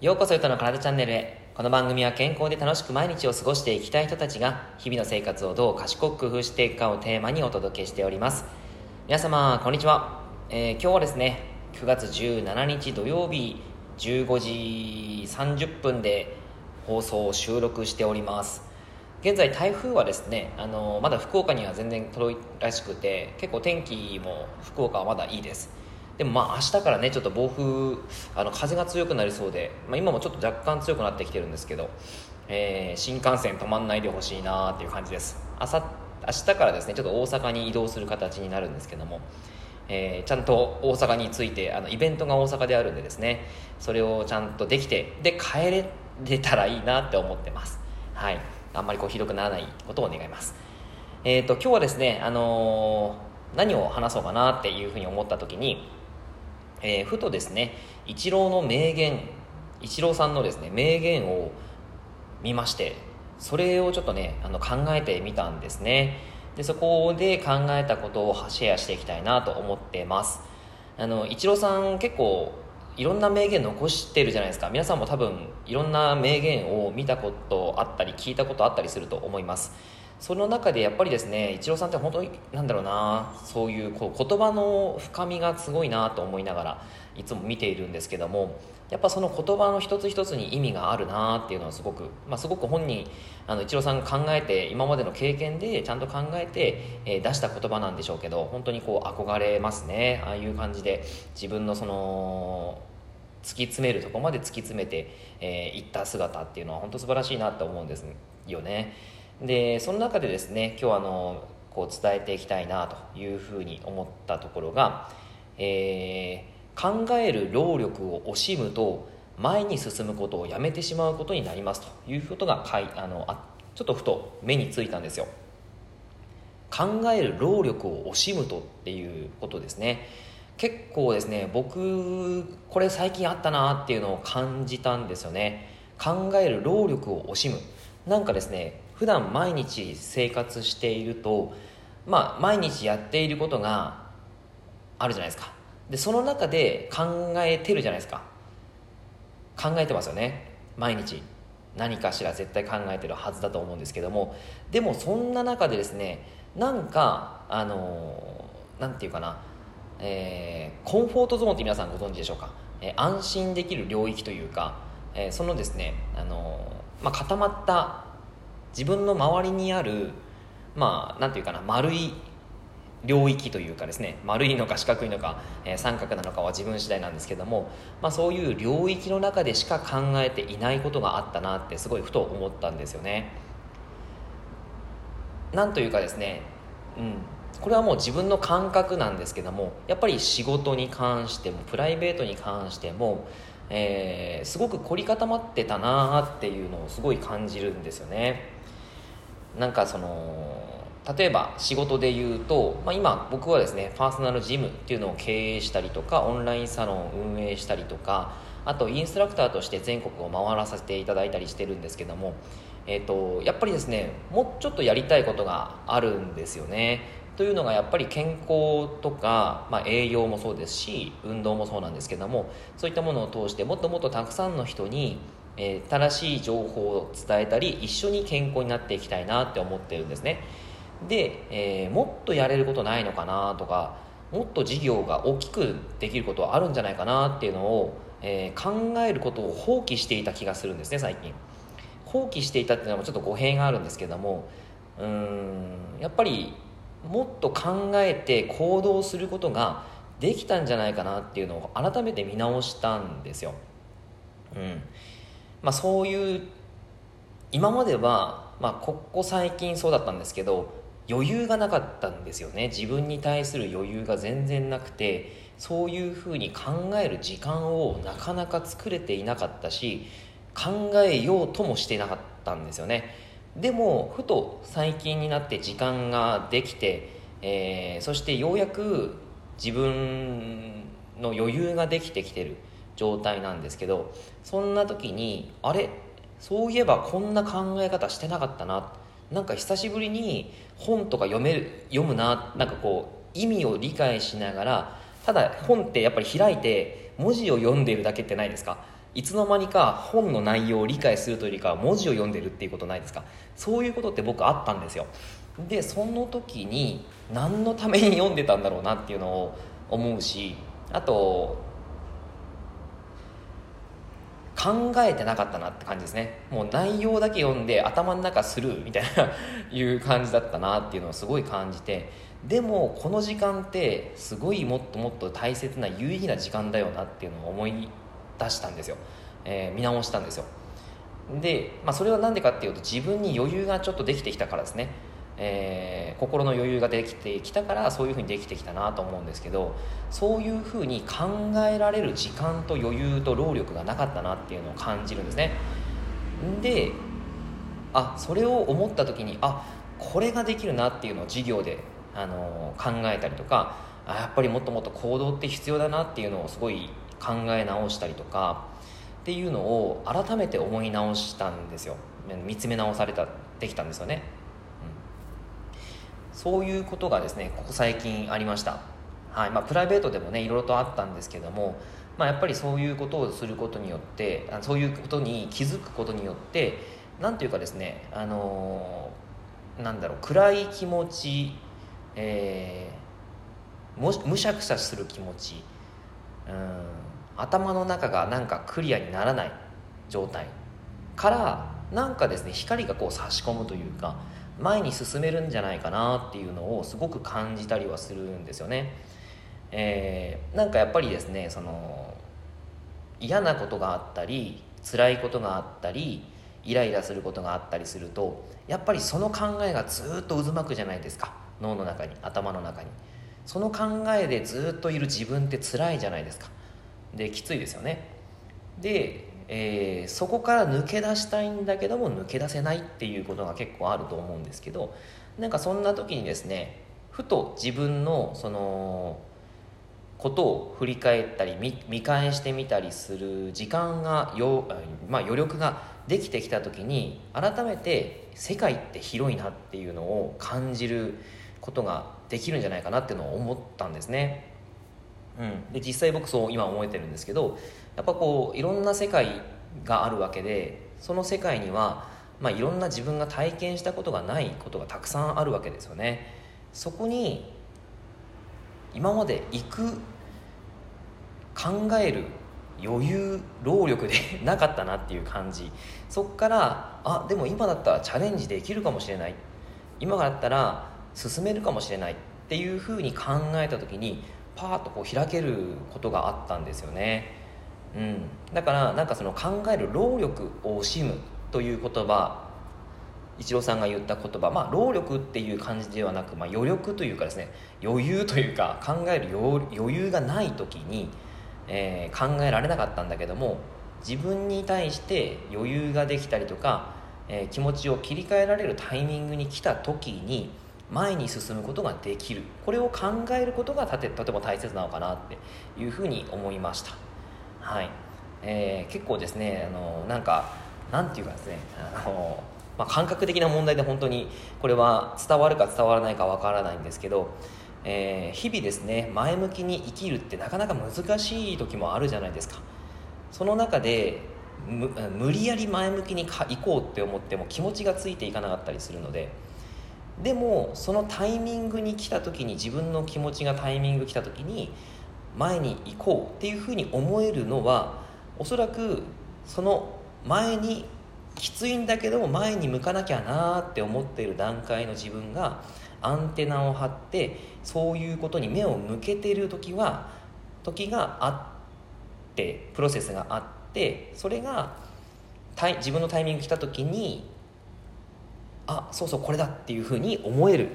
ようこそゆとの体チャンネルへ。この番組は健康で楽しく毎日を過ごしていきたい人たちが日々の生活をどう賢く工夫していくかをテーマにお届けしております。皆様こんにちは、えー、今日はですね9月17日土曜日15時30分で放送を収録しております。現在台風はですねあのまだ福岡には全然届いらしくて結構天気も福岡はまだいいです。でもまあ明日からねちょっと暴風あの風が強くなりそうで、まあ、今もちょっと若干強くなってきてるんですけど、えー、新幹線止まんないでほしいなっていう感じです。朝明日からですねちょっと大阪に移動する形になるんですけども、えー、ちゃんと大阪についてあのイベントが大阪であるんでですねそれをちゃんとできてで帰れれたらいいなって思ってます。はい。あんまりこうひどくならないことを願います。えっ、ー、と今日はですねあのー、何を話そうかなっていうふうに思った時にえー、ふとですねイチローの名言イチローさんのですね名言を見ましてそれをちょっとねあの考えてみたんですね。でそこで考えたことをシェアしていきたいなと思ってます。あのイチローさん結構いろんな名言残してるじゃないですか。皆さんも多分いろんな名言を見たことあったり聞いたことあったりすると思います。その中でやっぱりですねイチローさんって本当になんだろうなそういうこう言葉の深みがすごいなと思いながらいつも見ているんですけどもやっぱその言葉の一つ一つに意味があるなっていうのはすごく、まあ、すごく本人あのイチローさんが考えて今までの経験でちゃんと考えて、えー、出した言葉なんでしょうけど本当にこう憧れますねああいう感じで自分のその突き詰めるとこまで突き詰めてい、えー、った姿っていうのは本当素晴らしいなと思うんですよね。でその中でですね今日あのこう伝えていきたいなというふうに思ったところが、えー、考える労力を惜しむと前に進むことをやめてしまうことになりますということがかいあのあちょっとふと目についたんですよ。考える労力を惜しむとっていうことですね。結構ですね僕これ最近あったなっていうのを感じたんですよね。考える労力を惜しむ。なんかですね普段毎日生活しているとまあ毎日やっていることがあるじゃないですか。でその中で考えてるじゃないですか。考えてますよね。毎日。何かしら絶対考えてるはずだと思うんですけども。でもそんな中でですねなんかあの何て言うかな、えー、コンフォートゾーンって皆さんご存知でしょうか、えー、安心できる領域というか、えー、そのですねあの、まあ、固まった自分の周りにあるまあなんていうかな丸い領域というかですね丸いのか四角いのか、えー、三角なのかは自分次第なんですけども、まあ、そういう領域の中でしか考えていないことがあったなってすごいふと思ったんですよね。なんというかですね、うん、これはもう自分の感覚なんですけどもやっぱり仕事に関してもプライベートに関しても、えー、すごく凝り固まってたなっていうのをすごい感じるんですよね。なんかその例えば仕事で言うと、まあ、今僕はですねパーソナルジムっていうのを経営したりとかオンラインサロンを運営したりとかあとインストラクターとして全国を回らせていただいたりしてるんですけども、えーと、やっぱりですねもうちょっとやりたいことがあるんですよねというのがやっぱり健康とか、まあ、栄養もそうですし運動もそうなんですけどもそういったものを通してもっともっとたくさんの人にえー、正しい情報を伝えたり一緒に健康になっていきたいなって思ってるんですね。で、えー、もっとやれることないのかなとかもっと事業が大きくできることはあるんじゃないかなっていうのを、えー、考えることを放棄していた気がするんですね最近。放棄していたっていうのもちょっと語弊があるんですけどもうーんやっぱりもっと考えて行動することができたんじゃないかなっていうのを改めて見直したんですよ。うん、まあ、そういう今までは、まあ、ここ最近そうだったんですけど余裕がなかったんですよね。自分に対する余裕が全然なくてそういうふうに考える時間をなかなか作れていなかったし考えようともしてなかったんですよね。でもふと最近になって時間ができて、えー、そしてようやく自分の余裕ができてきてる状態なんですけどそんな時にあれ？そういえばこんな考え方してなかったな。なんか久しぶりに本とか読める読むな。なんかこう意味を理解しながらただ本ってやっぱり開いて文字を読んでるだけってないですか？いつの間にか本の内容を理解するというよりかは文字を読んでるっていうことないですか？そういうことって僕あったんですよ。でその時に何のために読んでたんだろうなっていうのを思うしあと考えてなかったなって感じですね。もう内容だけ読んで頭の中するみたいないう感じだったなっていうのをすごい感じて。でもこの時間ってすごいもっともっと大切な有意義な時間だよなっていうのを思い出したんですよ、えー、見直したんですよ。で、まあ、それは何でかっていうと自分に余裕がちょっとできてきたからですね。えー、心の余裕ができてきたからそういうふうにできてきたなと思うんですけどそういうふうに考えられる時間と余裕と労力がなかったなっていうのを感じるんですね。であそれを思った時にあこれができるなっていうのを授業で、あの考えたりとかあやっぱりもっともっと行動って必要だなっていうのをすごい考え直したりとかっていうのを改めて思い直したんですよ。見つめ直されたできたんですよね。うん。そういうことがですねここ最近ありました。はい。まあ、プライベートでもねいろいろとあったんですけども、まあ、やっぱりそういうことをすることによってそういうことに気づくことによって何ていうかですねあのー、なんだろう暗い気持ち、えー、むしゃくしゃする気持ち。うん。頭の中がなんかクリアにならない状態。からなんかですね光がこう差し込むというか前に進めるんじゃないかなっていうのをすごく感じたりはするんですよね。えー、なんかやっぱりですねその嫌なことがあったり辛いことがあったりイライラすることがあったりするとやっぱりその考えがずっと渦巻くじゃないですか。脳の中に頭の中に。その考えでずっといる自分って辛いじゃないですか。できついですよねでえー、そこから抜け出したいんだけども抜け出せないっていうことが結構あると思うんですけどなんかそんな時にですねふと自分のそのことを振り返ったり見返してみたりする時間がよ、まあ、余力ができてきた時に改めて世界って広いなっていうのを感じることができるんじゃないかなっていうのを思ったんですね。うん、で実際僕そう今思えてるんですけどやっぱこういろんな世界があるわけでその世界には、まあ、いろんな自分が体験したことがないことがたくさんあるわけですよね。そこに今まで行く考える余裕労力でなかったなっていう感じ。そっからあでも今だったらチャレンジできるかもしれない。今だったら進めるかもしれないっていうふうに考えた時にパーッとこう開けることがあったんですよね。うん、だからなんかその考える労力を惜しむという言葉一郎さんが言った言葉、まあ、労力っていう感じではなく、まあ、余力というかですね余裕というか考える余裕がない時に、えー、考えられなかったんだけども自分に対して余裕ができたりとか、えー、気持ちを切り替えられるタイミングに来た時に前に進むことができる。これを考えることがとても大切なのかなっていうふうに思いました。はい。えー、結構ですねあのなんかなんていうかですねあの、まあ、感覚的な問題で本当にこれは伝わるか伝わらないかわからないんですけど、えー、日々ですね前向きに生きるってなかなか難しい時もあるじゃないですか。その中で無理やり前向きに行こうって思っても気持ちがついていかなかったりするのででもそのタイミングに来た時に自分の気持ちがタイミング来た時に前に行こうっていうふうに思えるのはおそらくその前にきついんだけども前に向かなきゃなって思っている段階の自分がアンテナを張ってそういうことに目を向けている時は時があってプロセスがあってそれが自分のタイミング来た時にあそうそうこれだっていうふうに思える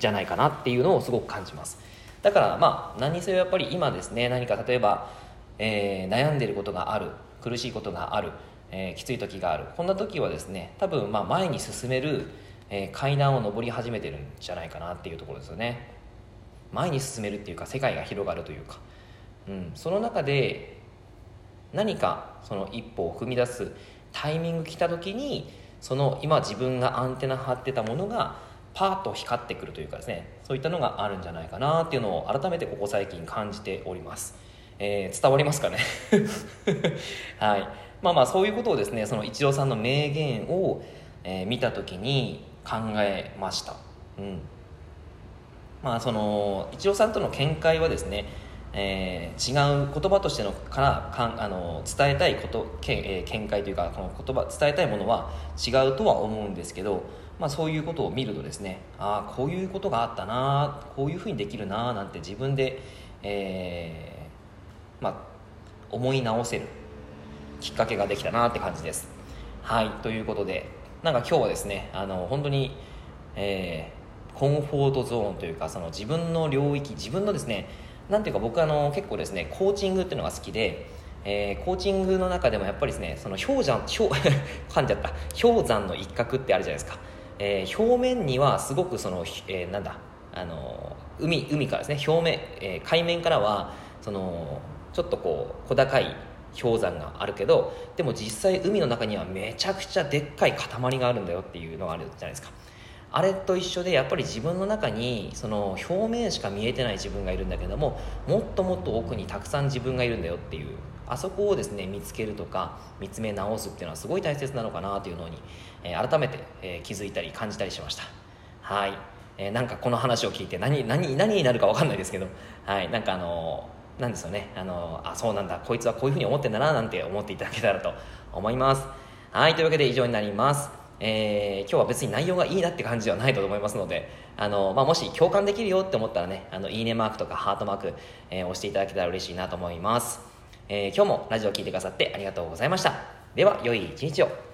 じゃないかなっていうのをすごく感じます。だからまあ何にせよやっぱり今ですね何か例えば、えー、悩んでることがある苦しいことがある、えー、きつい時がある。こんな時はですね多分まあ前に進める、えー、階段を上り始めてるんじゃないかなっていうところですよね。前に進めるっていうか世界が広がるというか、うん、その中で何かその一歩を踏み出すタイミング来た時にその今自分がアンテナ張ってたものがパーッと光ってくるというかですねそういったのがあるんじゃないかなっていうのを改めてここ最近感じております、えー、伝わりますかね？はい。まあまあそういうことをですねそのイチローさんの名言を、えー、見た時に考えました。うん。まあそのイチローさんとの見解はですねえー、違う言葉としてのからかんあの伝えたいことけ、えー、見解というかこの言葉伝えたいものは違うとは思うんですけど、まあ、そういうことを見るとですねああこういうことがあったなこういうふうにできるななんて自分で、えー、まあ、思い直せるきっかけができたなって感じです。はいということでなんか今日はですねあの本当に、え、コンフォートゾーンというかその自分の領域自分のですねなんていうか僕あの結構ですねコーチングっていうのが好きで、えー、コーチングの中でもやっぱりですねその氷山氷 噛んじゃった。氷山の一角ってあるじゃないですか、えー、表面にはすごくその、えー、なんだあの海海からですね表面、えー、海面からはそのちょっとこう小高い氷山があるけどでも実際海の中にはめちゃくちゃでっかい塊があるんだよっていうのがあるじゃないですか。あれと一緒でやっぱり自分の中にその表面しか見えてない自分がいるんだけどももっともっと奥にたくさん自分がいるんだよっていうあそこをですね見つけるとか見つめ直すっていうのはすごい大切なのかなというのに、えー、改めて、えー、気づいたり感じたりしました。はい、えー、なんかこの話を聞いて何何何になるか分かんないですけどはい。なんかあのなんですよね。あのあそうなんだ。こいつはこういうふうに思ってんだななんて思っていただけたらと思います。はい。というわけで以上になります。えー、今日は別に内容がいいなって感じではないと思いますのであの、まあ、もし共感できるよって思ったらねあのいいねマークとかハートマーク、えー、押していただけたら嬉しいなと思います、えー、今日もラジオ聴いてくださってありがとうございました。では良い一日を。